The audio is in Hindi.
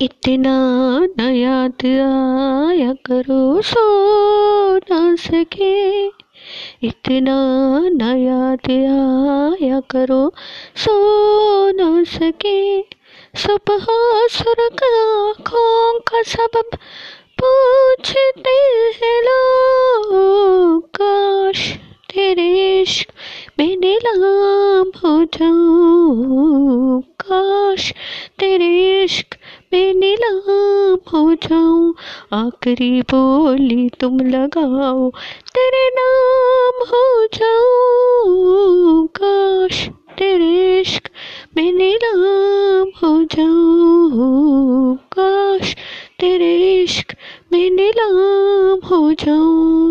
इतना न याद आया करो सो न सके। इतना न याद आया करो सो न सके। सुबह सुर्ख आँखों का सबब पूछते हैं लोग, काश तेरे इश्क में नीलाम हो जाऊँ। काश तेरे इश्क मैं नीलाम हो जाऊँ, आखिरी बोली तुम लगाओ, तेरे नाम हो जाऊँ। काश तेरे इश्क मैं नीलाम हो जाऊँ। काश तेरे इश्क में नीलाम हो जाऊँ।